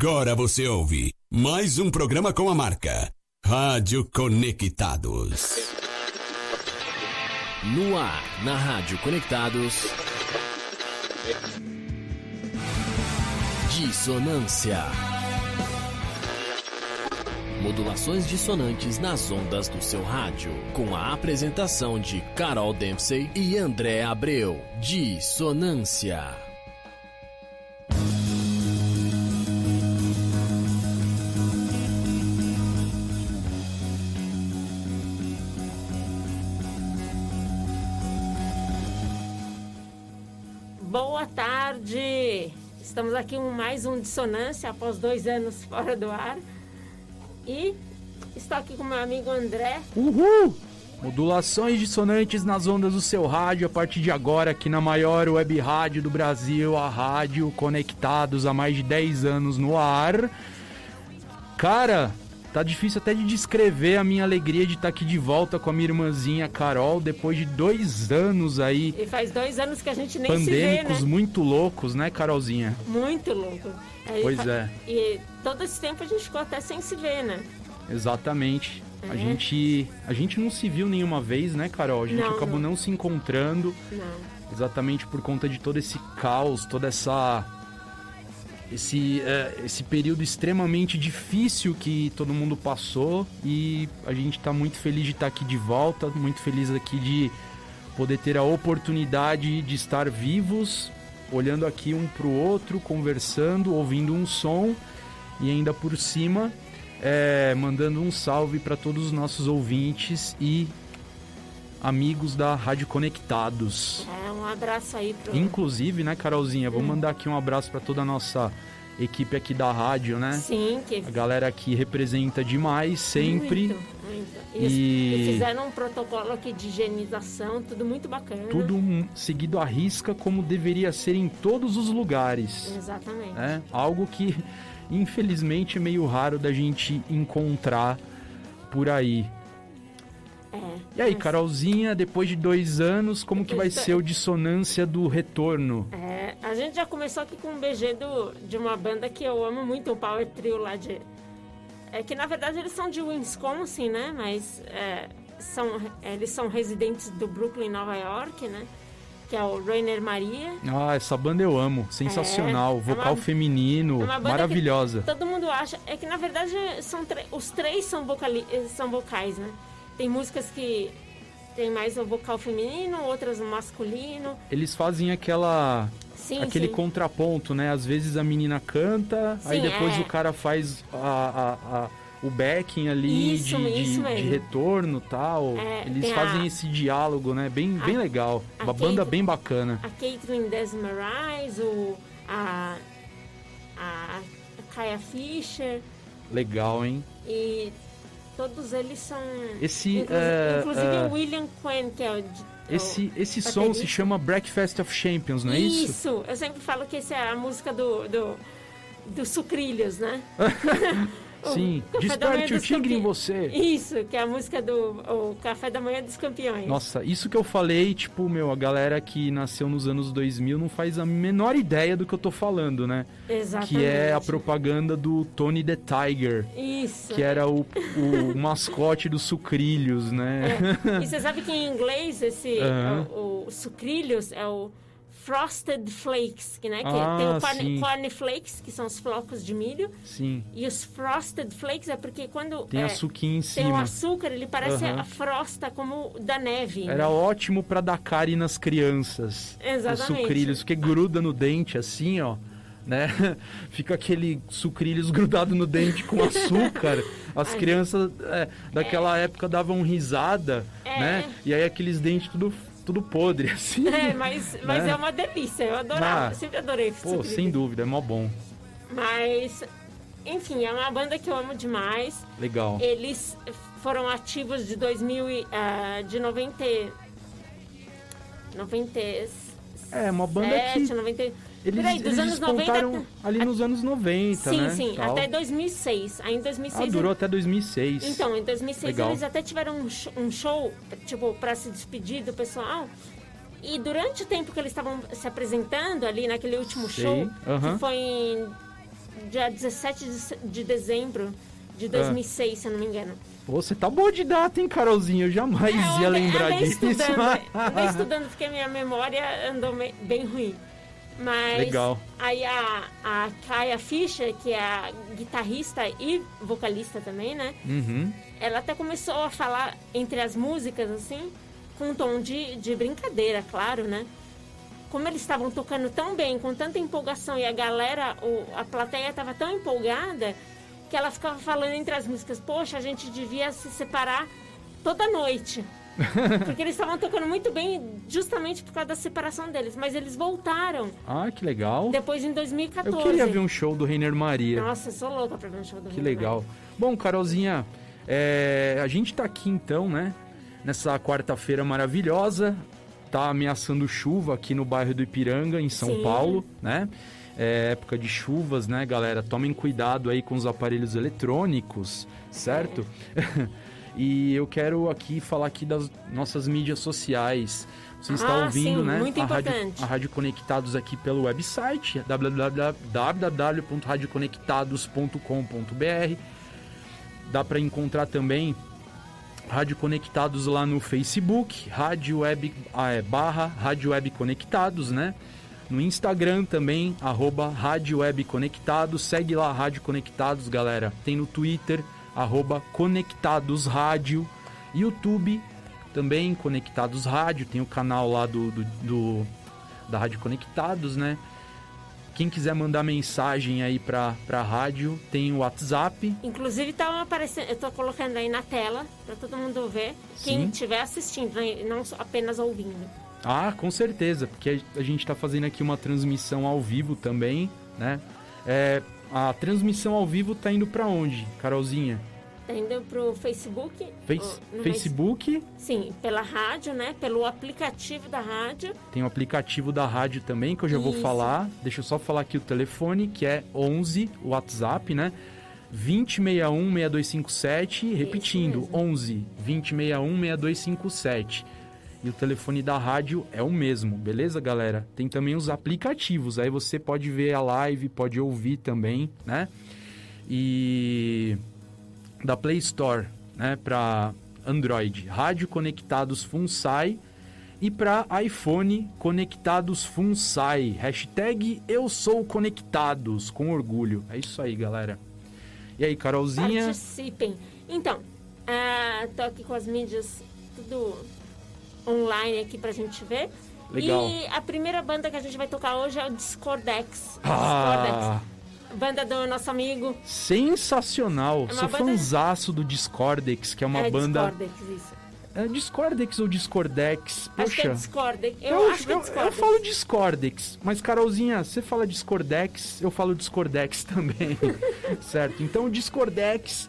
Agora você ouve mais um programa com a marca Rádio Conectados. No ar, na Rádio Conectados. Dissonância. Modulações dissonantes nas ondas do seu rádio. Com a apresentação de Carol Dempsey e André Abreu. Dissonância. Estamos aqui com mais um Dissonância após dois anos fora do ar. E estou aqui com meu amigo André. Uhul! Modulações dissonantes nas ondas do seu rádio a partir de agora aqui na maior web rádio do Brasil, a rádio Conectados há mais de 10 anos no ar. Cara, tá difícil até de descrever a minha alegria de estar aqui de volta com a minha irmãzinha Carol depois de dois anos aí E faz dois anos que a gente nem se vê, pandêmicos né? muito loucos, né, Carolzinha? Muito louco. Aí Pois fa- é. E todo esse tempo a gente ficou até sem se ver, né? Exatamente. A É. gente a gente não se viu nenhuma vez, né, Carol? A gente Não, acabou não. não se encontrando. Não. exatamente por conta de todo esse caos, toda essa esse é, esse período extremamente difícil que todo mundo passou e a gente está muito feliz de estar aqui de volta, muito feliz aqui de poder ter a oportunidade de estar vivos, olhando aqui um pro outro, conversando, ouvindo um som e ainda por cima é, mandando um salve para todos os nossos ouvintes e amigos da Rádio Conectados. É, um abraço aí pro. Inclusive, né, Carolzinha, Hum. vou mandar aqui um abraço para toda a nossa equipe aqui da rádio, né? Sim, que A galera aqui representa demais, sempre. Muito, muito. E, E- e fizeram um protocolo aqui de higienização, tudo muito bacana. Tudo um- seguido à risca como deveria ser em todos os lugares. Exatamente. né? Algo que, infelizmente, é meio raro da gente encontrar por aí. É. E aí, Carolzinha, depois de dois anos, como que vai ser o Dissonância do Retorno? É, a gente já começou aqui com um BG do, de uma banda que eu amo muito, um power trio lá de... É que, na verdade, eles são de Wisconsin, né? Mas é, são, eles são residentes do Brooklyn, Nova York, né? Que é o Rainer Maria. Ah, essa banda eu amo, sensacional, É, é vocal feminino, é uma banda maravilhosa. Todo mundo acha... É que, na verdade, são os três são, vocali são vocais, né? Tem músicas que tem mais o vocal feminino, outras o masculino. Eles fazem aquela Sim, aquele sim. contraponto, né? Às vezes a menina canta, aí Sim, depois é. o cara faz a, a- a- o backing ali Isso, de, de- isso de mesmo. retorno tal. É, Eles fazem esse diálogo, né? Bem, bem legal. Uma banda bem bacana. a Caitlyn Desmarais, o, a, a Kaya Fisher Legal, hein? e todos eles são. Esse, inclusive, é, inclusive é, o William Quinn, que é o. de- Esse, esse som se chama Breakfast of Champions, não é isso? Isso, eu sempre falo que essa é a música do. do do Sucrilhos, né? O Sim. Manhã Desperte o tigre em Campe- você. Isso, que é a música do o Café da Manhã dos Campeões. Nossa, isso que eu falei, tipo, meu, a galera que nasceu nos anos 2000 não faz a menor ideia do que eu tô falando, né? Exatamente. Que é a propaganda do Tony the Tiger, Isso. que era o, o mascote dos sucrilhos, né? É. E você sabe que em inglês esse Aham. o, o sucrilhos é o frosted flakes, que né, que Ah, tem o corn, corn flakes, que são os flocos de milho, Sim. e os frosted flakes é porque quando Tem é, açuquinha em tem o cima. açúcar, ele parece Aham. a frosta como da neve. né? Era ótimo pra dar cárie nas crianças. Exatamente. Os sucrilhos, porque gruda no dente assim, ó. Né? Fica aquele sucrilhos grudado no dente com açúcar. As Ai. crianças é, daquela época davam risada, É. né? E aí aqueles dentes tudo, tudo podre, assim. É, mas, mas Né? é uma delícia, eu adorava, Ah, sempre adorei Pô, sem dúvida, é mó bom. Mas, enfim, é uma banda que eu amo demais. Legal. Eles foram ativos de 2000 e, ah, de 90 97, É, uma banda que 90 eles, por aí, dos eles anos 90 despontaram ali nos anos 90, Sim, né? sim, tal. até 2006. Aí em 2006 Ah, durou até 2006. Então, em 2006 Legal. eles até tiveram um show, um show, tipo, para se despedir do pessoal. E durante o tempo que eles estavam se apresentando ali naquele último Sei, show, que foi em dia 17 de, de dezembro de 2006, ah. se eu não me engano. Você tá boa de data, hein, Carolzinha? Eu jamais é, ia lembrar disso. Estudando, andei estudando porque minha memória andou bem ruim. Mas Legal. aí a, a Kaya Fischer, que é a guitarrista e vocalista também, né? Uhum. Ela até começou a falar entre as músicas, assim, com um tom de, de brincadeira, claro, né? Como eles estavam tocando tão bem, com tanta empolgação, e a galera, o, a plateia estava tão empolgada, que ela ficava falando entre as músicas, poxa, a gente devia se separar toda noite. Porque eles estavam tocando muito bem justamente por causa da separação deles. Mas eles voltaram. Ah, que legal. Depois em 2014. Eu queria ver um show do Reiner Maria. Nossa, eu sou louca pra ver um show do Que legal. Maria. Bom, Carolzinha, é, a gente tá aqui então, né? Nessa quarta-feira maravilhosa. Tá ameaçando chuva aqui no bairro do Ipiranga, em São Sim. Paulo, né? É época de chuvas, né, galera? Tomem cuidado aí com os aparelhos eletrônicos, certo? É. E eu quero aqui falar aqui das nossas mídias sociais. Você está ah, ouvindo, sim, né? Muito a, importante. Rádio, a Rádio Conectados aqui pelo website www.radioconectados.com.br. Dá para encontrar também Rádio Conectados lá no Facebook, Rádio Web ah, é, barra Rádio Web Conectados, né? No Instagram também, arroba Rádio Web Conectados. Segue lá Rádio Conectados, galera. Tem no Twitter, arroba Conectados Rádio, YouTube também Conectados Rádio, tem o canal lá do, do, do da Rádio Conectados, né? Quem quiser mandar mensagem aí pra, pra rádio, tem o WhatsApp. Inclusive tá aparecendo, eu tô colocando aí na tela para todo mundo ver. Quem estiver assistindo, né? não apenas ouvindo. Ah, com certeza, porque a gente está fazendo aqui uma transmissão ao vivo também, né? É, a transmissão ao vivo tá indo para onde, Carolzinha? Tá indo pro Facebook. Face, Facebook? Sim, pela rádio, né? Pelo aplicativo da rádio. Tem o aplicativo da rádio também, que eu já Isso. vou falar. Deixa eu só falar aqui o telefone, que é 11, o WhatsApp, né? 2061 6257, repetindo, 11 2061 6257. E o telefone da rádio é o mesmo, beleza, galera? Tem também os aplicativos, aí você pode ver a live, pode ouvir também, né? E da Play Store, né, para Android, Rádio Conectados FUNSAI e para iPhone Conectados FUNSAI. Hashtag Eu Sou Conectados, com orgulho. É isso aí, galera. E aí, Carolzinha? Participem. Então, uh, tô aqui com as mídias tudo online aqui pra gente ver. Legal. E a primeira banda que a gente vai tocar hoje é o Discordex. Ah. Discordex. Banda do nosso amigo. Sensacional. É Sou banda... do Discordex, que é uma é, banda. Discordex, isso. É Discordex ou Discordex? Poxa. Acho que é Discordex. Eu, eu acho que é Discordex. Eu, eu falo Discordex, mas Carolzinha, você fala Discordex, eu falo Discordex também. certo? Então, Discordex,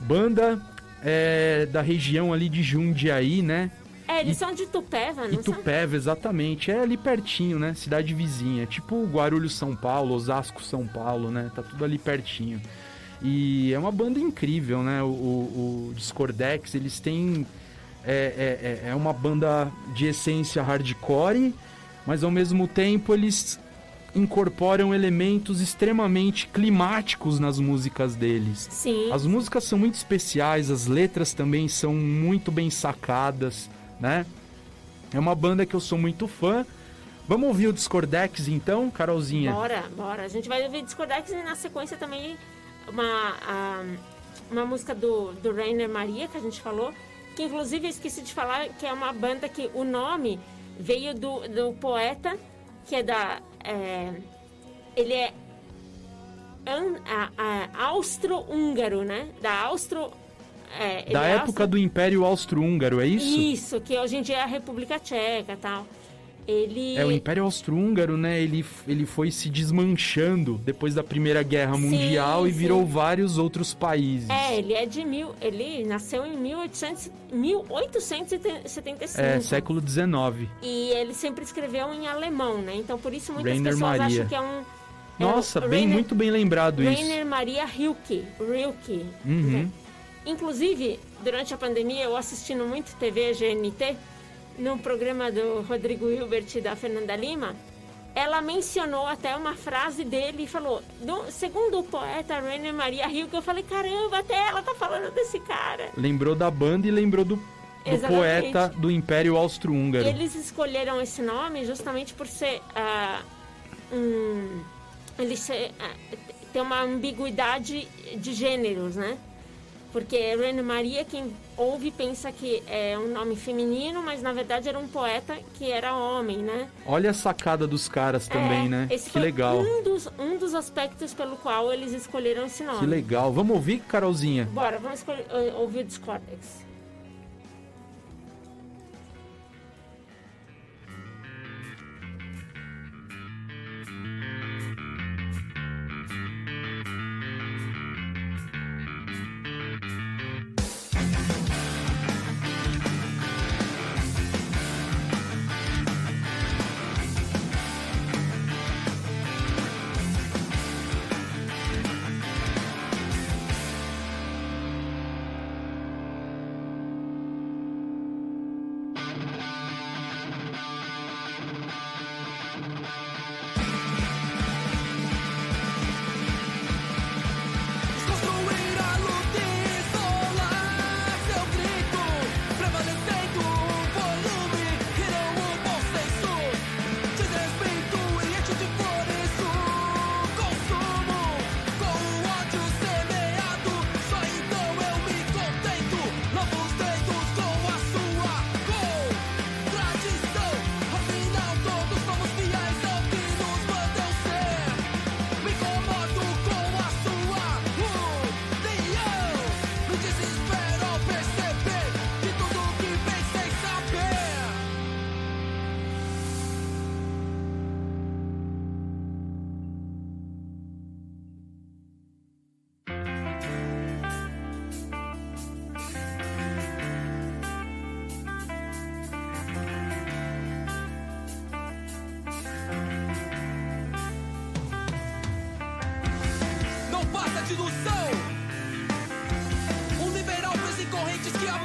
banda é, da região ali de Jundiaí, né? É, eles são de Itupeva, não Itupeva, são? exatamente. É ali pertinho, né? Cidade vizinha. Tipo Guarulhos, São Paulo, Osasco, São Paulo, né? Tá tudo ali pertinho. E é uma banda incrível, né? O, o, o Discordex, eles têm... É, é, é, é uma banda de essência hardcore, mas ao mesmo tempo eles incorporam elementos extremamente climáticos nas músicas deles. Sim. As músicas são muito especiais, as letras também são muito bem sacadas né? É uma banda que eu sou muito fã. Vamos ouvir o Discordex então, Carolzinha? Bora, bora. A gente vai ouvir Discordex e na sequência também uma, a, uma música do, do Rainer Maria, que a gente falou, que inclusive eu esqueci de falar que é uma banda que o nome veio do, do poeta, que é da. É, ele é austro-húngaro, né? Da Austro é, da é época do Império Austro-Húngaro, é isso? Isso, que hoje em dia é a República Tcheca e tal. Ele... É, o Império Austro-Húngaro, né? Ele, ele foi se desmanchando depois da Primeira Guerra Mundial sim, e virou sim. vários outros países. É, ele é de mil... Ele nasceu em 1800, 1875. É, século XIX. E ele sempre escreveu em alemão, né? Então, por isso muitas Rainer pessoas Maria. acham que é um... É Nossa, bem, Rainer, muito bem lembrado Rainer isso. Rainer Maria Rilke. Rilke. Uhum. Né? Inclusive, durante a pandemia, eu assistindo muito TV GNT, no programa do Rodrigo Hilbert e da Fernanda Lima, ela mencionou até uma frase dele e falou, do, segundo o poeta Rainer Maria Rio, que eu falei, caramba, até ela tá falando desse cara. Lembrou da banda e lembrou do, do poeta do Império Austro-Húngaro. Eles escolheram esse nome justamente por ser uh, um, ele ser, uh, ter uma ambiguidade de gêneros, né? Porque René Maria, quem ouve, pensa que é um nome feminino, mas na verdade era um poeta que era homem, né? Olha a sacada dos caras também, é, né? Esse que foi legal. Um dos, um dos aspectos pelo qual eles escolheram esse nome. Que legal. Vamos ouvir, Carolzinha? Bora, vamos escolher, ouvir o Discordex.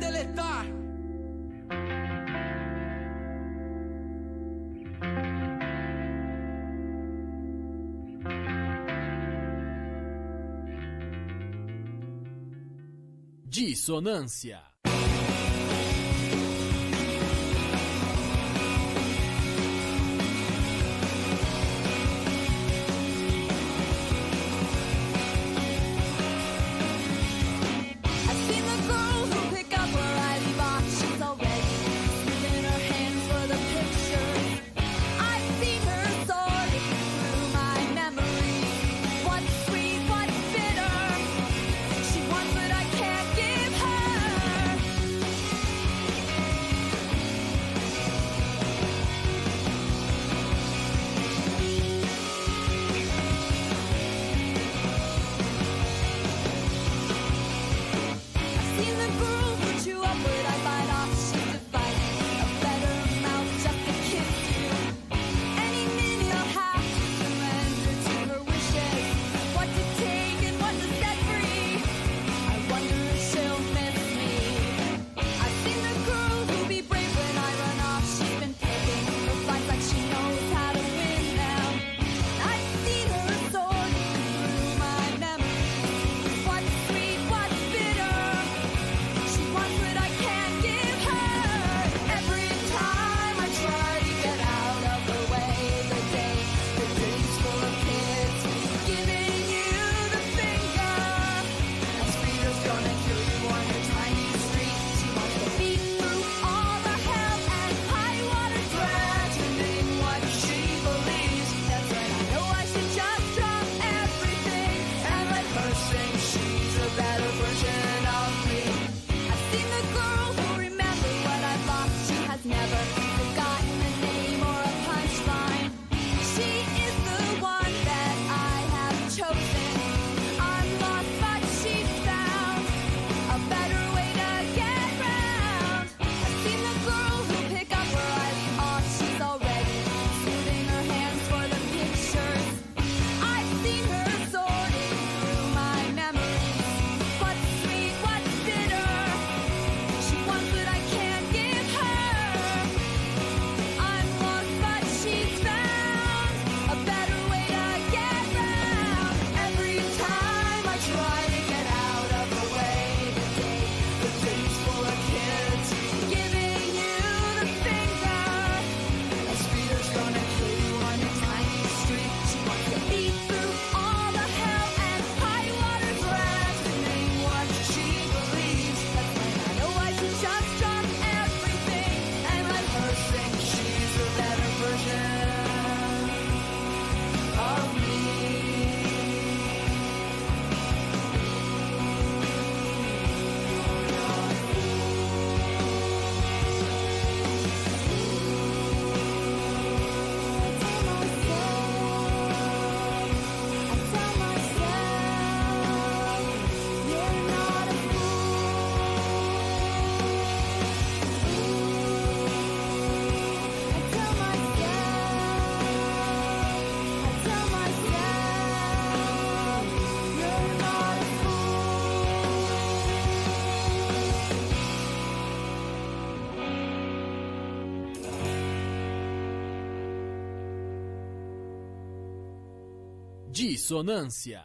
can't give her. Dissonância.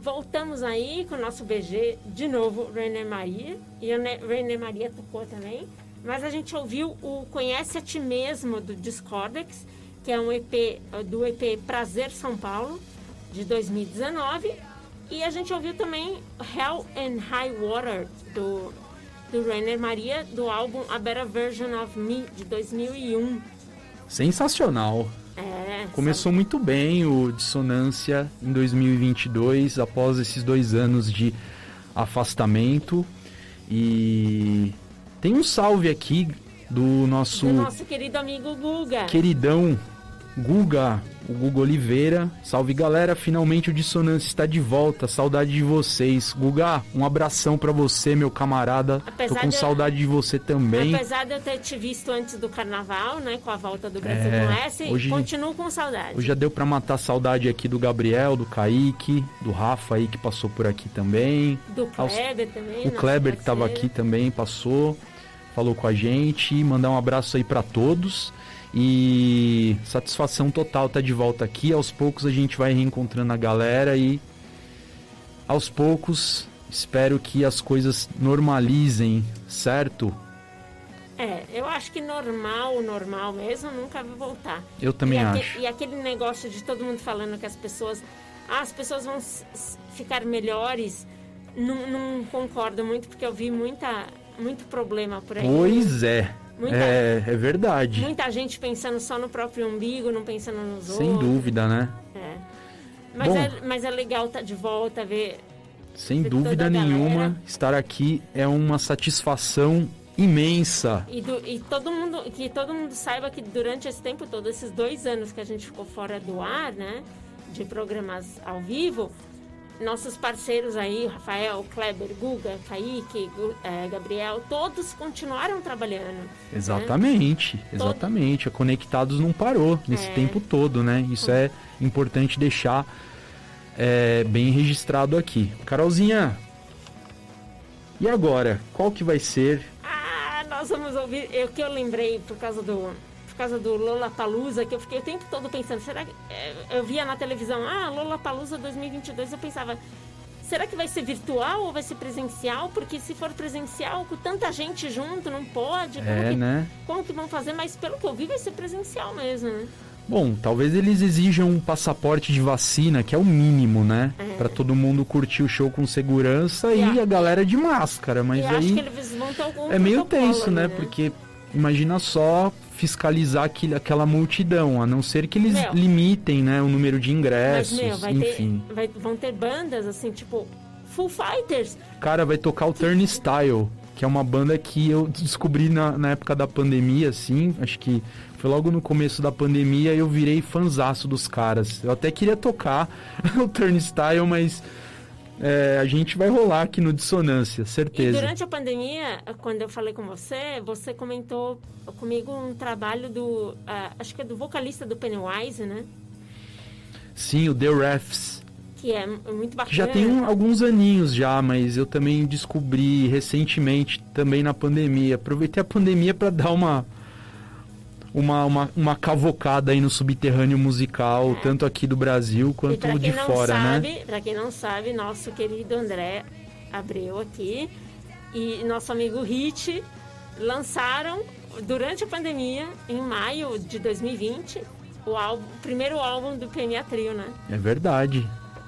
Voltamos aí com o nosso BG, de novo, René Maria. E a René Maria tocou também. Mas a gente ouviu o Conhece a Ti Mesmo, do Discordex, que é um EP do EP Prazer São Paulo, de 2019. E a gente ouviu também Hell and High Water, do, do Rainer Maria, do álbum A Better Version of Me, de 2001. Sensacional. É, Começou muito bem o Dissonância em 2022, após esses dois anos de afastamento. E tem um salve aqui do nosso, do nosso querido amigo Guga. queridão Guga, o Guga Oliveira. Salve galera, finalmente o Dissonância está de volta. Saudade de vocês. Guga, um abração para você, meu camarada. Apesar Tô com de- saudade de você também. Apesar de eu ter te visto antes do carnaval, né? Com a volta do Brasil É, com S, hoje- continuo com saudade. Hoje já deu pra matar a saudade aqui do Gabriel, do Kaique, do Rafa aí que passou por aqui também. Do aos- Kleber também. O nosso Kleber que tava parceiro. aqui também passou, falou com a gente. Mandar um abraço aí pra todos. E satisfação total tá de volta aqui. Aos poucos a gente vai reencontrando a galera e aos poucos espero que as coisas normalizem, certo? É, eu acho que normal, normal mesmo, nunca vai voltar. Eu também e acho. e aquele negócio de todo mundo falando que as pessoas. Ah, as pessoas vão ficar melhores. Não, não concordo muito, porque eu vi muita, muito problema por aí. Pois é. Muita- É, é verdade. Muita gente pensando só no próprio umbigo, não pensando nos Sem outros. dúvida, né? É. Mas, Bom. é, mas é legal estar de volta, ver. Sem toda dúvida nenhuma, estar aqui é uma satisfação imensa. E, do- e todo mundo, que todo mundo saiba que durante esse tempo todo, esses dois anos que a gente ficou fora do ar, né? De programas ao vivo, nossos parceiros aí, Rafael, Kleber, Guga, Kaique, eh, Gabriel, todos continuaram trabalhando. né? Exatamente, exatamente. A Conectados não parou nesse É. tempo todo, né? Isso é importante deixar é, bem registrado aqui. Carolzinha, e agora? Qual que vai ser? Ah, nós vamos ouvir. O que eu lembrei por causa do. Por causa do Lollapalooza, que eu fiquei o tempo todo pensando, será que. eh, Eu via na televisão, ah, Lollapalooza 2022, eu pensava, será que vai ser virtual ou vai ser presencial? Porque se for presencial, com tanta gente junto, não pode. Como, É, que, né? como que vão fazer? Mas pelo que eu vi, vai ser presencial mesmo, né? Bom, talvez eles exijam um passaporte de vacina, que é o mínimo, né? É. Pra todo mundo curtir o show com segurança E e a- a galera de máscara, mas e aí acho que eles vão ter algum é meio tenso, ali, né? Porque imagina só fiscalizar aquele, aquela multidão, a não ser que eles Meu. limitem, né, o número de Mas, ingressos, meu, vai enfim. ter, vai- vão ter bandas, assim, tipo, Full Fighters. Cara, vai tocar o Turnstile, que é uma banda que eu descobri na, na época da pandemia, assim, acho que foi logo no começo da pandemia e eu virei fanzaço dos caras. Eu até queria tocar o Turnstile, mas é, a gente vai rolar aqui no Dissonância, E certeza. durante a pandemia, quando eu falei com você, você comentou comigo um trabalho do. ah, acho que é do vocalista do Pennywise, né? Sim, o The Refs. Que é muito bacana. Já tem um- alguns aninhos já, mas eu também descobri recentemente, também na pandemia. Aproveitei a pandemia para dar uma, uma, uma, uma cavocada aí no subterrâneo musical, tanto aqui do Brasil É. quanto de fora, sabe, né? Pra quem não sabe, nosso querido André Abreu aqui e nosso amigo Hit lançaram durante a pandemia, em maio de 2020, o, álbum, o primeiro álbum do PNA Trio, né? É verdade.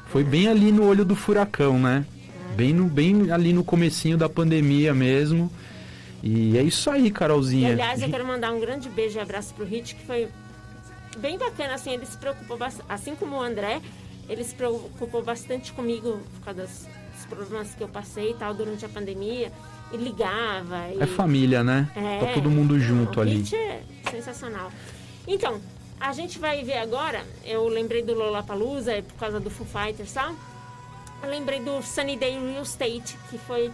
Foi bem ali no olho do furacão, né? Bem, no, bem ali no comecinho da pandemia mesmo. E é isso aí, E, Carolzinha. aliás, eu quero mandar um grande beijo e abraço pro Hit, que foi bem bacana, assim, ele se preocupou bastante, assim como o André, ele se preocupou bastante comigo por causa das- dos problemas que eu passei e tal durante a pandemia, e ligava. E, É família, né? É, Tá todo mundo junto o ali. Hit é sensacional. Então, a gente vai ver agora, eu lembrei do Lollapalooza, é por causa do Foo Fighters e tal, eu lembrei do Sunny Day Real Estate, que foi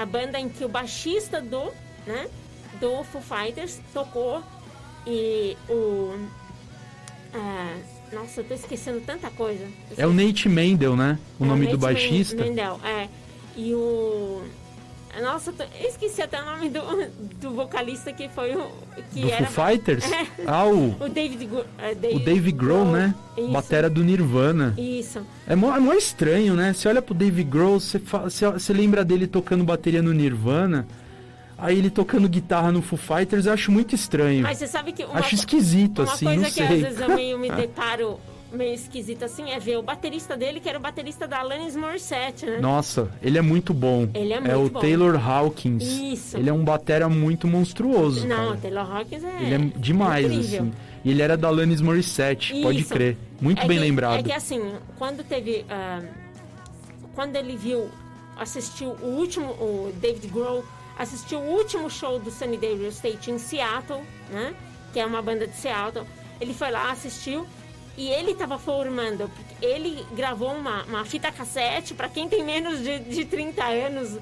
a banda em que o baixista do, né, do Foo Fighters tocou e o... ah, nossa, eu tô esquecendo tanta coisa. Eu É o Nate Mendel, né? O é, nome Nate do baixista. Men- Mendel, é. E o. Nossa, eu esqueci até o nome do, do vocalista que foi o. Que Do era. Foo Fighters? É. Ah, o, O David, Gro- é, o Dave Grohl, né? Isso. Batera do Nirvana. Isso. É mó, é mó estranho, né? Você olha pro Dave Grohl, você, você, você lembra dele tocando bateria no Nirvana, aí ele tocando guitarra no Foo Fighters, eu acho muito estranho. Mas você sabe que. Uma, acho esquisito, uma assim, coisa não que sei. às vezes eu meio me deparo meio esquisita assim é ver o baterista dele, que era o baterista da Alanis Morissette, né? Nossa, ele é muito bom. Ele é É muito o bom. Taylor Hawkins. Isso. Ele é um batera muito monstruoso, Não, cara. Taylor Hawkins é. Ele é demais, incrível. assim. E ele era da Alanis Morissette, pode Isso. crer. Muito É bem que- lembrado. É que assim, quando teve. ah, quando ele viu, assistiu o último, o David Grohl assistiu o último show do Sunny Day Real Estate em Seattle, né? Que é uma banda de Seattle. Ele foi lá, assistiu e ele estava formando. Ele gravou uma, uma fita cassete, para quem tem menos de, de 30 anos,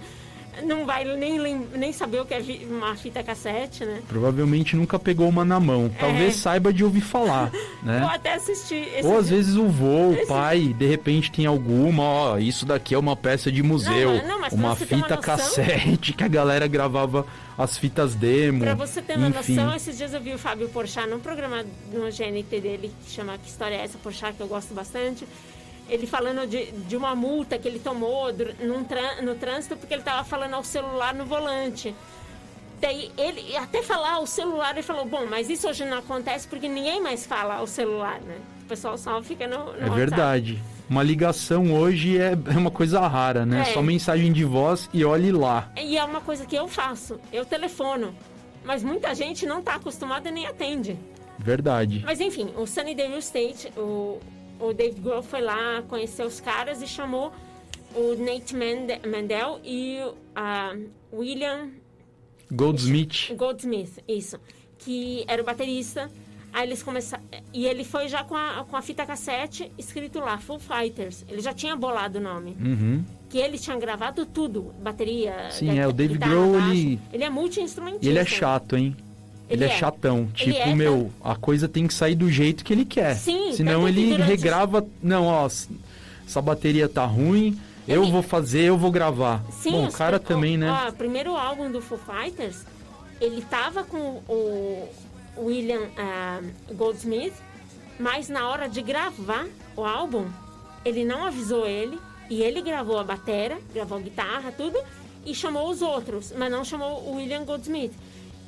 não vai nem, nem saber o que é uma fita cassete, né? Provavelmente nunca pegou uma na mão. Talvez saiba de ouvir falar, né? Vou até assistir Ou às vezes o vô, o Esse- pai, de repente tem alguma, ó, isso daqui é uma peça de museu, Não, não, mas uma uma fita noção- cassete que a galera gravava as fitas demo. Pra você ter uma enfim. noção, esses dias eu vi o Fábio Porchat num programa no GNT dele que chama Que História é Essa, Porchat, que eu gosto bastante. Ele falando de, de uma multa que ele tomou num no trânsito porque ele tava falando ao celular no volante. Daí ele até falar ao celular, ele falou, bom, mas isso hoje não acontece porque ninguém mais fala ao celular, né? O pessoal só fica no, no É WhatsApp. verdade. Uma ligação hoje é, é uma coisa rara, né? É. Só mensagem de voz e olhe lá. E é uma coisa que eu faço, eu telefono. Mas muita gente não tá acostumada e nem atende. Verdade. Mas enfim, o Sunny Day Real Estate, o, o David Grohl foi lá conhecer os caras e chamou o Nate Mande- Mandel e a William Goldsmith. Goldsmith, isso, que era o baterista. Aí eles começaram. E ele foi já com a, com a fita cassete escrito lá, Full Fighters. Ele já tinha bolado o nome. Uhum. Que ele tinha gravado tudo: bateria. Sim, é, o David Grohl, ele- Ele é multi-instrumentista. Ele é chato, hein? Ele, Ele é, é. chatão. Tipo, é, meu, a coisa tem que sair do jeito que ele quer. Sim, Senão tanto que ele regrava. Não, ó, essa bateria tá ruim, eu vou fazer, eu vou gravar. Sim, Bom, o cara também, né? Ó, o primeiro álbum do Foo Fighters, ele tava com o William ah, Goldsmith, mas na hora de gravar o álbum, ele não avisou ele e ele gravou a batera, gravou a guitarra, tudo e chamou os outros, mas não chamou o William Goldsmith.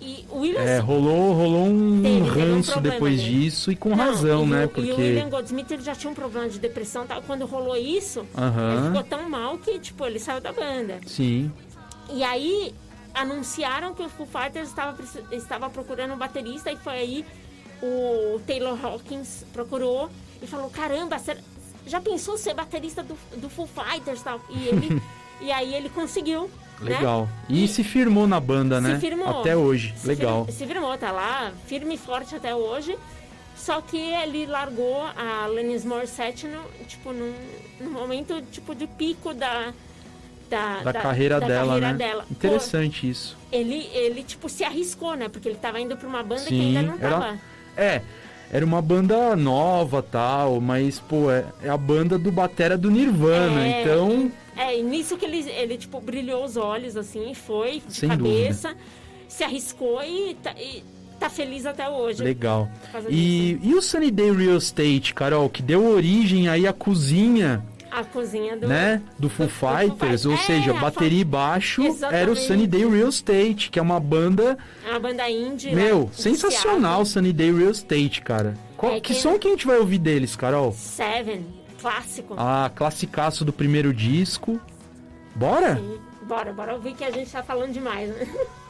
E o William É, rolou, rolou um Teve, um ranço problema depois dele. disso e com Não, razão, e né? O, Porque. E o William Goldsmith ele já tinha um problema de depressão, tal. quando rolou isso, Aham. ele ficou tão mal que tipo ele saiu da banda. Sim. E aí anunciaram que o Foo Fighters estava, estava procurando um baterista e foi aí o Taylor Hawkins procurou e falou, caramba, já pensou ser baterista do, do Foo Fighters tal? E ele e aí ele conseguiu. Né? Legal. E, se firmou na banda, né? Se firmou. Até hoje. Se Legal. fir- se firmou, tá lá, firme e forte até hoje. Só que ele largou a Alanis Morissette no, tipo, num, num momento tipo de pico da, da, Da, carreira da dela, carreira né? dela. Pô, Interessante isso. ele, ele, tipo, se arriscou, né? Porque ele tava indo pra uma banda que Sim, ainda não era- tava. É, era uma banda nova tal, mas, pô, é, é a banda do Batera do Nirvana, É, então. É, e nisso que ele, ele, tipo, brilhou os olhos, assim, foi de Sem cabeça, se arriscou e tá, e tá feliz até hoje. Legal. E, e o Sunny Day Real Estate, Carol, que deu origem aí à cozinha, A cozinha do. né, do Foo do Foo Fighters, ou Fighters. seja, É, a bateria e baixo era o Exatamente. Sunny Day Real Estate, que é uma banda, uma banda indie. meu, lá de sensacional, Sunny Day Real Estate, cara. Qual, É que que- som que a gente vai ouvir deles, Carol? Seven, clássico. Ah, classicaço do primeiro disco. Bora? Sim. Bora, bora ouvir que a gente tá falando demais, né?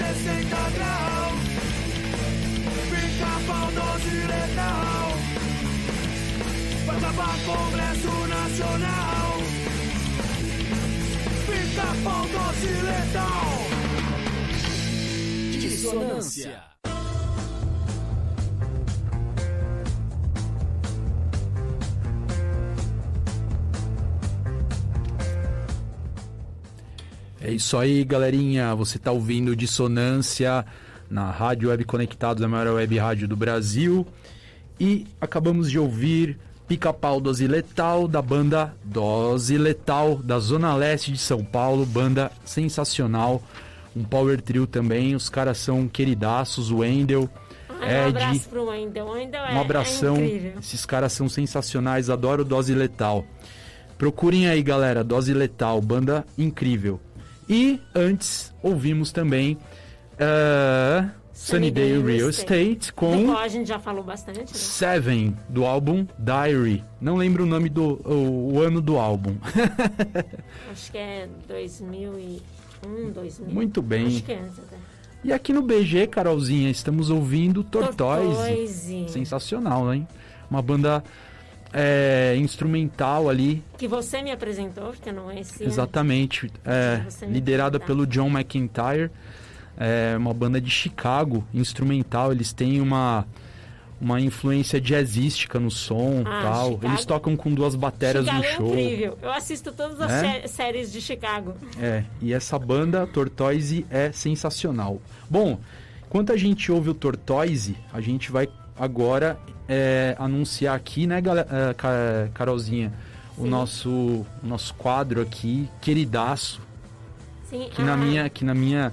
360 graus. Pica-pau doce letal. Vai acabar Congresso Nacional. Fica pau doce letal. Dissonância. É isso aí, galerinha. Você está ouvindo Dissonância na Rádio Web Conectados, a maior web rádio do Brasil. E acabamos de ouvir Pica-Pau Dose Letal, da banda Dose Letal, da Zona Leste de São Paulo. Banda sensacional. Um power trio também. Os caras são queridaços. O Wendel, ah, Ed. Um abraço pro Wendel. Wendel é, um abração. É Esses caras são sensacionais. Adoro Dose Letal. Procurem aí, galera. Dose Letal, banda incrível. E antes ouvimos também Sunny Day Real Estate Do com qual a gente já falou bastante, né? Seven, do álbum Diary. Não lembro o nome do o, o ano do álbum. Acho que é 2001, 2000. Muito bem. Acho que é antes até. E aqui no BG, Carolzinha, estamos ouvindo Tortoise. Tortoise. Sensacional, hein? Uma banda é, instrumental ali, Que você me apresentou, porque eu não conhecia. exatamente, é, liderada pelo John McIntyre. É uma banda de Chicago, instrumental. Eles têm uma, uma influência jazzística no som Ah, tal. Chicago. Eles tocam com duas baterias Chicago no é show. incrível. Eu assisto todas as É? sé- séries de Chicago. É, e essa banda, Tortoise, é sensacional. Bom, enquanto a gente ouve o Tortoise, a gente vai agora é, anunciar aqui, né, é, Ca- Carolzinha, o Sim. nosso, o nosso quadro aqui, queridaço, Sim, que na ah, minha, que na minha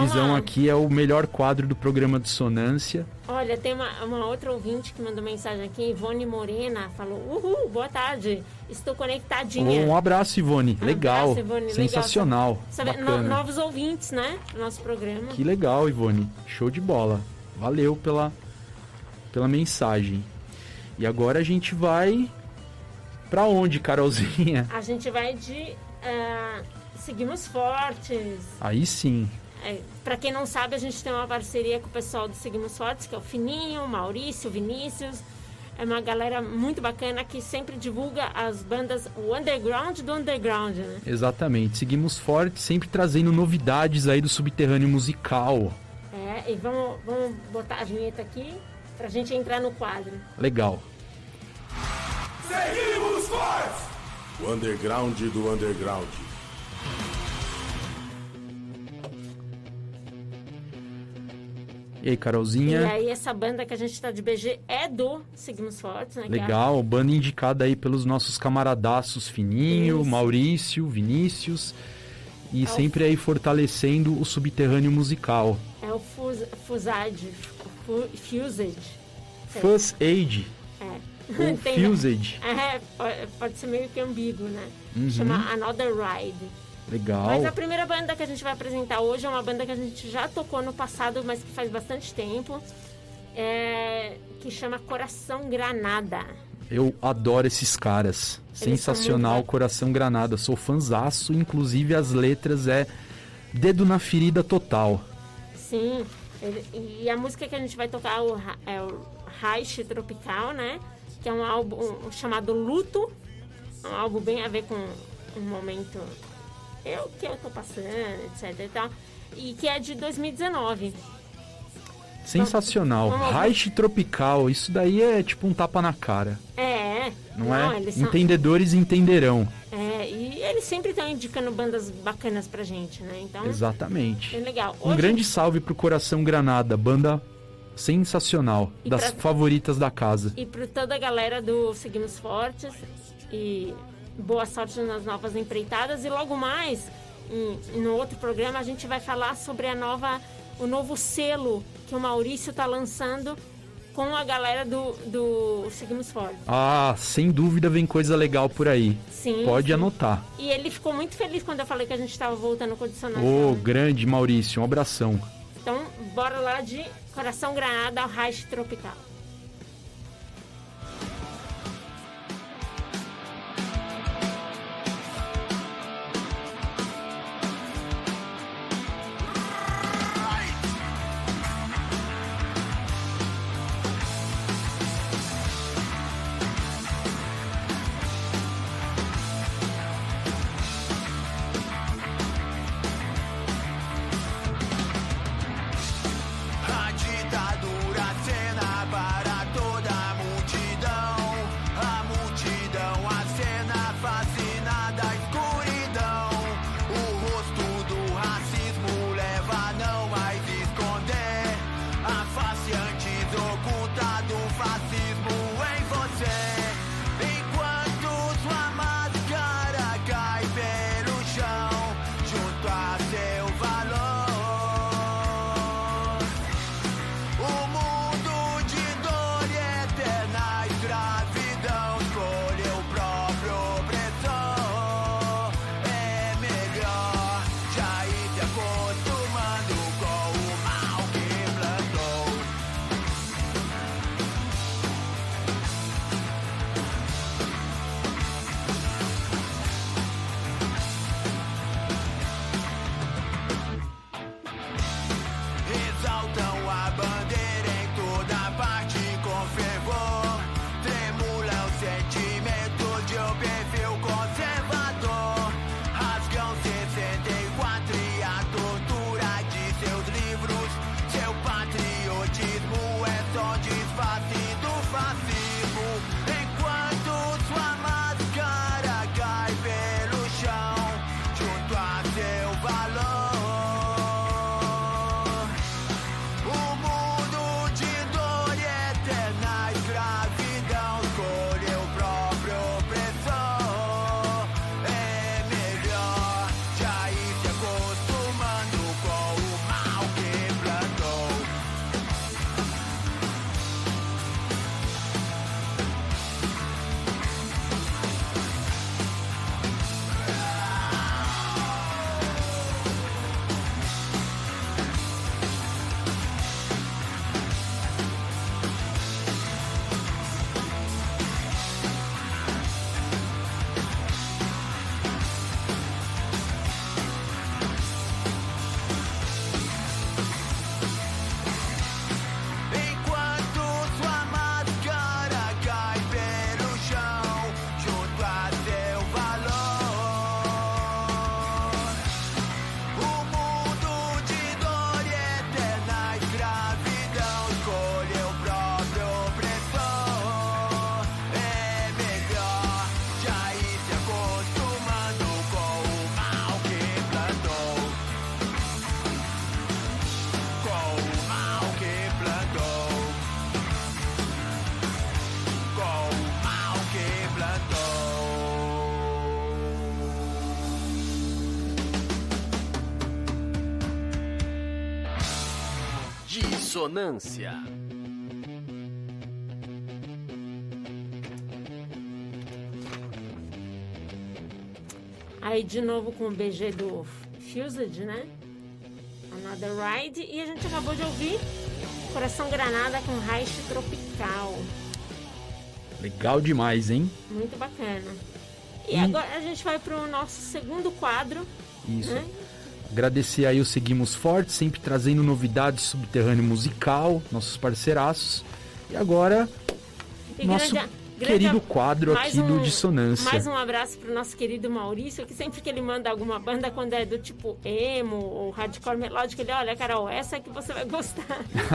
visão uma- aqui é o melhor quadro do programa de Sonância. Olha, tem uma, uma outra ouvinte que mandou mensagem aqui, Ivone Morena, falou: Uhul, boa tarde, estou conectadinha. Um abraço, Ivone. Um legal. abraço, Ivone, legal. Sensacional. Sabe, no- novos ouvintes, né? Nosso programa. Que legal, Ivone. Show de bola. Valeu pela, pela mensagem. E agora a gente vai pra onde, Carolzinha? A gente vai de ah, Seguimos Fortes. Aí sim. É, para quem não sabe, a gente tem uma parceria com o pessoal do Seguimos Fortes, que é o Fininho, o Maurício, o Vinícius. É uma galera muito bacana que sempre divulga as bandas, o underground do underground, né? Exatamente. Seguimos forte, sempre trazendo novidades aí do subterrâneo musical. É, e vamos, vamos botar a vinheta aqui pra gente entrar no quadro. Legal. Seguimos fortes! O underground do underground. E aí, E Carolzinha? aí essa banda que a gente tá de BG é do Seguimos Fortes, né? é a- Legal, banda indicada aí pelos nossos camaradaços Fininho, Isso. Maurício, Vinícius. E É o- sempre aí fortalecendo o subterrâneo musical. É o Fus, Fusage. Fu, Fusage. Sei. Fuzz Aid, É. ou Tem- Fused. É, pode, ser meio que ambíguo, né? Uhum. Chama Another Ride. Legal. Mas a primeira banda que a gente vai apresentar hoje é uma banda que a gente já tocou no passado, mas que faz bastante tempo. É, que chama Coração Granada. Eu adoro esses caras. Sensacional, muito- Coração Granada. Sou fanzaço, inclusive as letras é dedo na ferida total. Sim. Ele- e a música que a gente vai tocar é o, é o Reich Tropical, né? Que é um álbum chamado Luto. Um álbum bem a ver com um momento eu, que eu tô passando, etc e tal. E que é de 2019. Sensacional. Vamos ouvir. Reich Tropical, isso daí é tipo um tapa na cara, É, não, é? São, Entendedores entenderão. é, e eles sempre estão indicando bandas bacanas pra gente, né? Então, Exatamente. é legal. Um Hoje- grande salve pro Coração Granada, banda sensacional, E das pra- favoritas da casa. E para toda a galera do Seguimos Fortes. E boa sorte nas novas empreitadas. E logo mais, em- no outro programa, a gente vai falar sobre a nova, o novo selo que o Maurício está lançando com a galera do, do Seguimos Fortes. Ah, sem dúvida vem coisa legal por aí. Sim. Pode sim. anotar. E ele ficou muito feliz quando eu falei que a gente estava voltando com o dicionário. Ô, grande Maurício, um abração. Então, bora lá de Coração Granada ao Reich Tropical. Dissonância. Aí de novo com o BG do Fused, né? Another Ride. E a gente acabou de ouvir Coração Granada com Reich Tropical. Legal demais, hein? Muito bacana. E E- agora a gente vai pro nosso segundo quadro, Isso. né? Agradecer aí o Seguimos Forte, sempre trazendo novidades subterrâneo musical, nossos parceiraços. E agora, E nosso grande- querido quadro aqui do um- Dissonância. Mais um abraço pro nosso querido Maurício, que sempre que ele manda alguma banda, quando é do tipo emo ou hardcore melódico, ele olha, Carol, essa é que você vai gostar.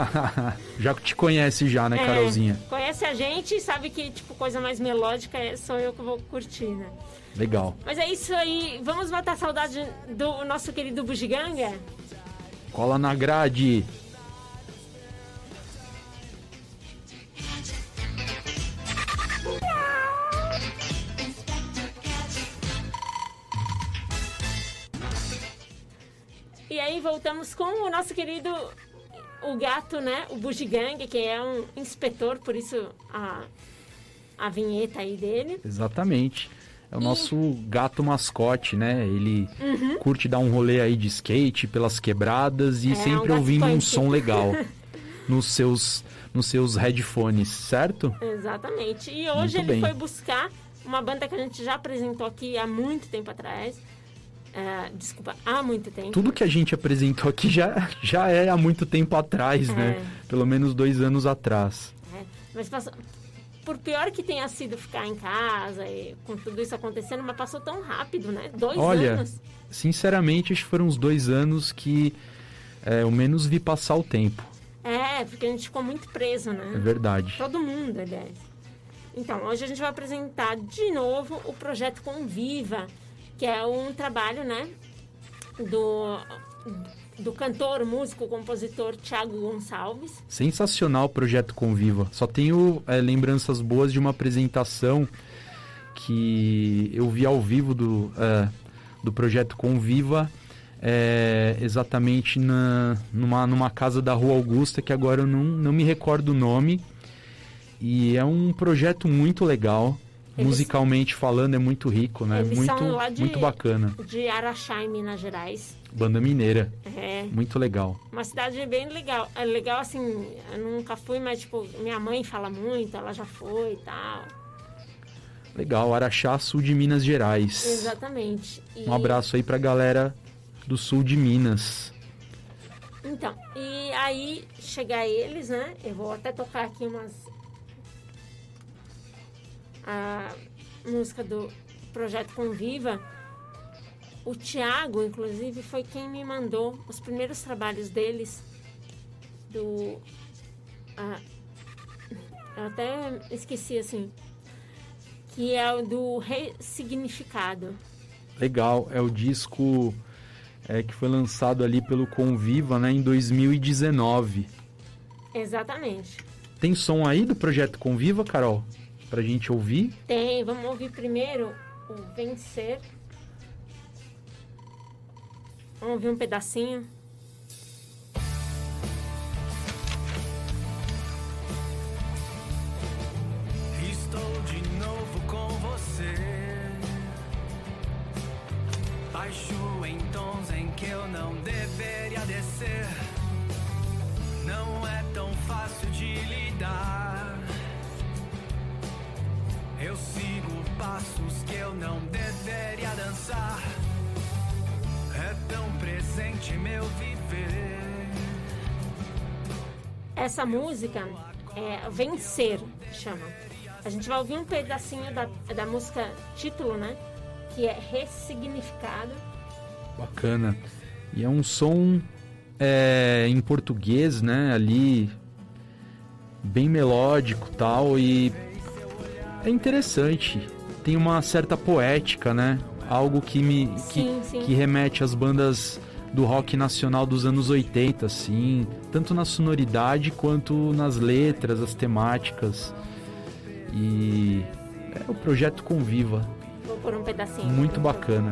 já te conhece já, né, É, Carolzinha? conhece a gente e sabe que, tipo, coisa mais melódica é, sou eu que vou curtir, né? Legal. Mas é isso aí. Vamos matar a saudade do nosso querido Bugiganga? Cola na grade. E aí voltamos com o nosso querido o gato, né? O Bugiganga, que é um inspetor, por isso a, a vinheta aí dele. Exatamente. É o nosso gato mascote, né? Ele Uhum. curte dar um rolê aí de skate pelas quebradas e É, sempre um ouvindo um som legal nos seus nos seus headphones, certo? Exatamente. E hoje Muito ele bem. foi buscar uma banda que a gente já apresentou aqui há muito tempo atrás. É, desculpa, há muito tempo. Tudo que a gente apresentou aqui já, já é há muito tempo atrás, né? É. Pelo menos dois anos atrás. É, mas passou, por pior que tenha sido ficar em casa e com tudo isso acontecendo, mas passou tão rápido, né? Dois Olha, anos. sinceramente, acho que foram os dois anos que é, eu menos vi passar o tempo. É, porque a gente ficou muito preso, É né? verdade. Todo mundo, aliás. Então, hoje a gente vai apresentar de novo o projeto Conviva, que é um trabalho, né, do, do cantor, músico, compositor Thiago Gonçalves. Sensacional o projeto Conviva. Só tenho é, lembranças boas de uma apresentação que eu vi ao vivo do, é, do projeto Conviva, é, exatamente na, numa, numa casa da Rua Augusta, que agora eu não, não me recordo o nome. E é um projeto muito legal. Eles- Musicalmente falando, é muito rico, né? Eles Muito, são lá de- muito bacana. De Araxá, em Minas Gerais. Banda mineira, É, muito legal. uma cidade bem legal. É legal, assim, eu nunca fui, mas, tipo, minha mãe fala muito, ela já foi e tal. Legal, Araxá, sul de Minas Gerais. Exatamente. E- Um abraço aí pra galera do sul de Minas. Então, e aí chegar eles, né? Eu vou até tocar aqui umas. A música do Projeto Conviva. O Thiago, inclusive, foi quem me mandou os primeiros trabalhos deles. Do. ah, eu até esqueci assim. Que é o do Ressignificado. Legal, é o disco é, que foi lançado ali pelo Conviva, né, em 2019. Exatamente. Tem som aí do projeto Conviva, Carol? Pra gente ouvir? Tem, vamos ouvir primeiro o Vencer. Vamos ouvir um pedacinho. Estou de novo com você. Baixo em tons em que eu não deveria descer. Não é tão fácil de lidar. Eu sigo passos que eu não deveria dançar. É tão presente meu viver. Essa música é Vencer, chama. A gente vai ouvir um pedacinho da, da música título, né? Que é Ressignificado. Bacana. E é um som é, em português, né? Ali bem melódico tal e é interessante. Tem uma certa poética, né? Algo que me que, Sim, sim. que remete às bandas do rock nacional dos anos 80, assim, tanto na sonoridade quanto nas letras, as temáticas. E é o projeto Conviva, Vou pôr um pedacinho. muito bacana.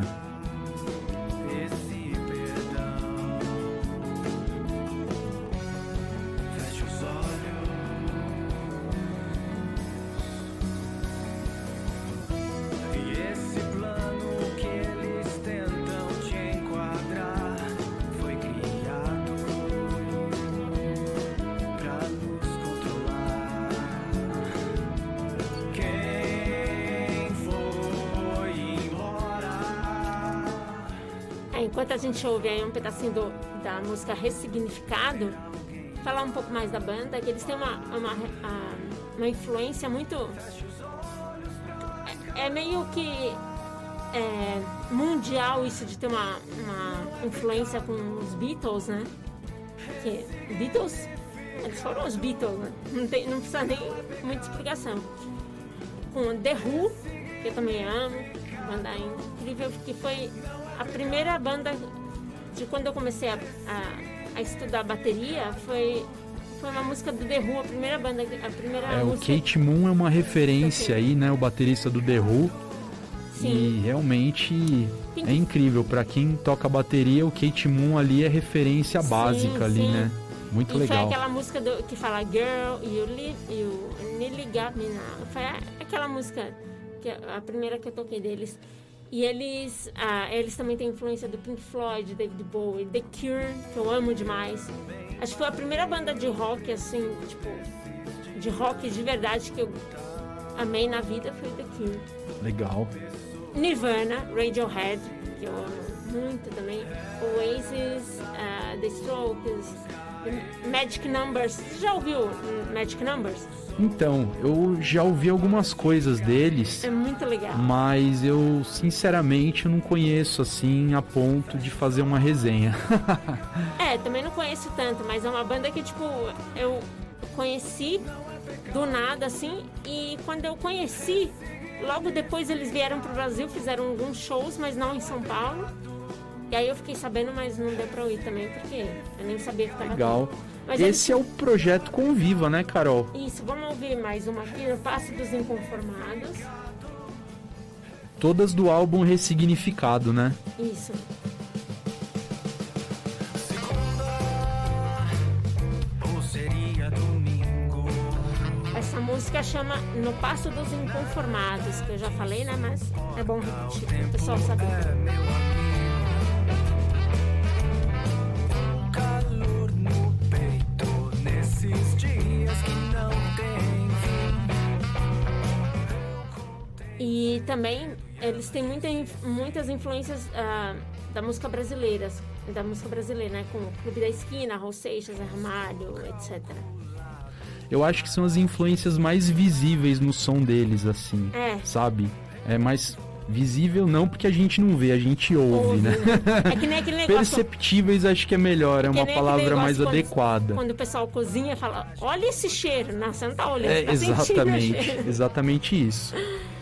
Gente ouve aí um pedacinho do, da música Ressignificado, falar um pouco mais da banda, que eles têm uma, uma, uma influência muito. É, é meio que é, mundial isso de ter uma, uma influência com os Beatles, né? Beatles, eles foram os Beatles, né? Não, tem, não precisa nem muita explicação. Com The Who, que eu também amo, banda incrível, que foi a primeira banda de quando eu comecei a, a, a estudar bateria, foi foi uma música do The Who, a primeira banda, a primeira É, o música. Kate Moon é uma referência aí, né? O baterista do The Who. Sim. E realmente Pink é incrível. Pra quem toca bateria, o Kate Moon ali é referência Sim, básica ali, sim. né? Muito e foi legal. aquela música do, que fala Girl, you, li, you nearly got me now. Foi aquela música, que é a primeira que eu toquei deles. E eles, ah, eles também têm influência do Pink Floyd, David Bowie, The Cure, que eu amo demais. Acho que foi a primeira banda de rock, assim, tipo, de rock de verdade que eu amei na vida foi The Cure. Legal. Nirvana, Radiohead, que eu amo muito também. Oasis, ah, The Strokes, Magic Numbers. Você já ouviu hum, Magic Numbers? Então, eu já ouvi algumas coisas deles, É muito legal. mas eu sinceramente não conheço assim a ponto de fazer uma resenha. É, também não conheço tanto, mas é uma banda que, tipo, eu conheci do nada, assim, e quando eu conheci, logo depois eles vieram pro Brasil, fizeram alguns shows, mas não em São Paulo. E aí eu fiquei sabendo, mas não deu pra eu ir também, porque eu nem sabia que tava Legal. tendo. Mas Esse é o projeto Conviva, né, Carol? Isso, vamos ouvir mais uma aqui, no Passo dos Inconformados. Todas do álbum Ressignificado, né? Isso. Essa música chama No Passo dos Inconformados, que eu já falei, né? Mas é bom repetir, o pessoal saber. E também eles têm muita, muitas influências ah, da música brasileira, da música brasileira, né? Com o Clube da Esquina, Raul Seixas, Armário, etc. Eu acho que são as influências mais visíveis no som deles, assim. É. Sabe? É mais visível não porque a gente não vê, a gente ouve, Ouve, né? É que nem aquele negócio. Perceptíveis acho que é melhor, é que uma palavra mais quando- adequada. Quando o pessoal cozinha, fala: Olha esse cheiro. Não, você não tá olhando, É, tá exatamente, exatamente isso.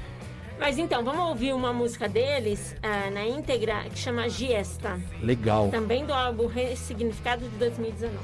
Mas então, vamos ouvir uma música deles ah, na íntegra que chama Giesta. Legal. Também do álbum Ressignificado de 2019.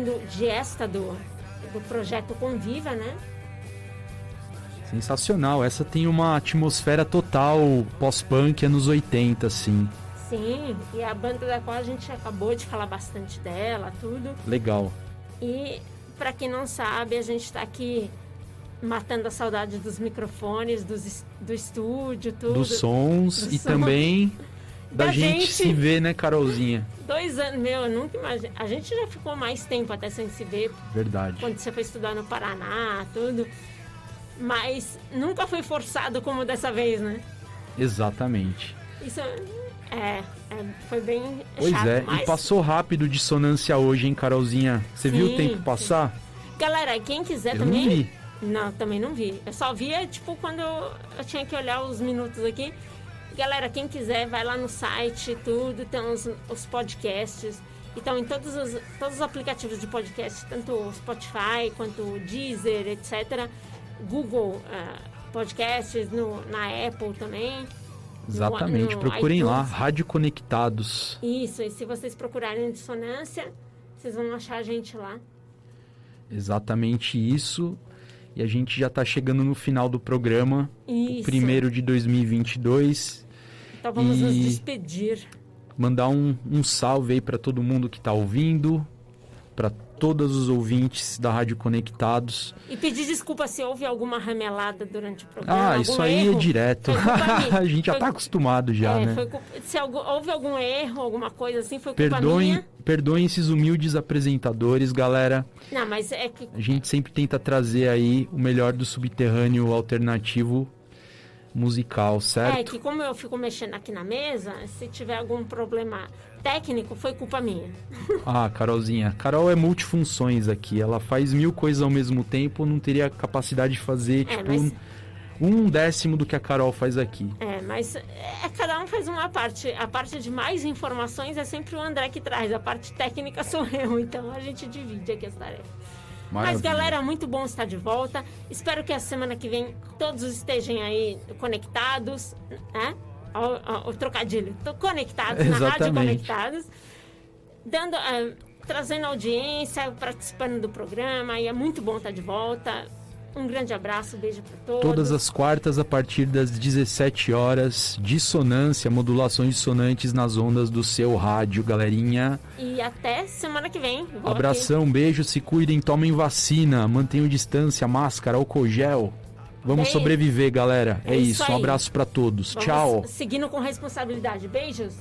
Ouvindo de esta do, do projeto Conviva, né? Sensacional. Essa tem uma atmosfera total pós-punk anos 80, assim. Sim, e a banda da qual a gente acabou de falar bastante dela, tudo. Legal. E para quem não sabe, a gente está aqui matando a saudade dos microfones, dos, do estúdio, tudo. Dos sons Do e som. também da, Da gente, gente. se ver, né, Carolzinha? Dois anos, meu, eu nunca imaginei. A gente já ficou mais tempo até sem se ver, Verdade. quando você foi estudar no Paraná, tudo. Mas nunca foi forçado como dessa vez, né? Exatamente. Isso é, é, foi bem Pois chato, é, mas... e passou rápido dissonância hoje, hein, Carolzinha? Você viu o Sim, tempo sim. passar? Galera, quem quiser Eu não também... vi. Não, também não vi. Eu só via, tipo, quando eu tinha que olhar os minutos aqui. Galera, quem quiser, vai lá no site, tudo, tem os, os podcasts. Então, em todos os, todos os aplicativos de podcast, tanto o Spotify quanto o Deezer, etc. Google ah, Podcasts, no, na Apple também. No- Exatamente, no procurem lá, iTunes. Rádio Conectados. Isso, e se vocês procurarem dissonância, vocês vão achar a gente lá. Exatamente isso. E a gente já tá chegando no final do programa, Isso. o primeiro de 2022. Então vamos nos e- despedir. Mandar um, um salve aí para todo mundo que tá ouvindo, para todos os ouvintes da Rádio Conectados. E pedir desculpa se houve alguma ramelada durante o programa. Ah, isso aí erro. é direto. A gente já Foi- tá acostumado já, É, né? foi se houve algum erro, alguma coisa assim, foi culpa Perdoem, minha. perdoem esses humildes apresentadores, galera. Não, mas é que A gente sempre tenta trazer aí o melhor do subterrâneo alternativo musical, é certo? que como eu fico mexendo aqui na mesa, se tiver algum problema técnico, foi culpa minha. Ah, Carolzinha. Carol é multifunções aqui. Ela faz mil coisas ao mesmo tempo, não teria capacidade de fazer, É, tipo, mas- um décimo do que a Carol faz aqui. É, mas é, cada um faz uma parte. A parte de mais informações é sempre o André que traz. A parte técnica sou eu, então a gente divide aqui as tarefas. Mas, Maravilha. galera, muito bom estar de volta. Espero que a semana que vem todos estejam aí conectados, né? Ó, ó, o trocadilho. Tô conectados na rádio Exatamente. conectados. Dando, ah, trazendo audiência, participando do programa. E é muito bom estar de volta. Um grande abraço, beijo para todos. Todas as quartas a partir das 17 horas, dissonância, modulações dissonantes nas ondas do seu rádio, galerinha. E até semana que vem. Vou aqui- Abração, beijo, se cuidem, tomem vacina, mantenham distância, máscara, álcool gel. Vamos Beijo. sobreviver, galera. É, É isso, isso um abraço pra todos. Vamos Tchau. Seguindo com responsabilidade. Beijos.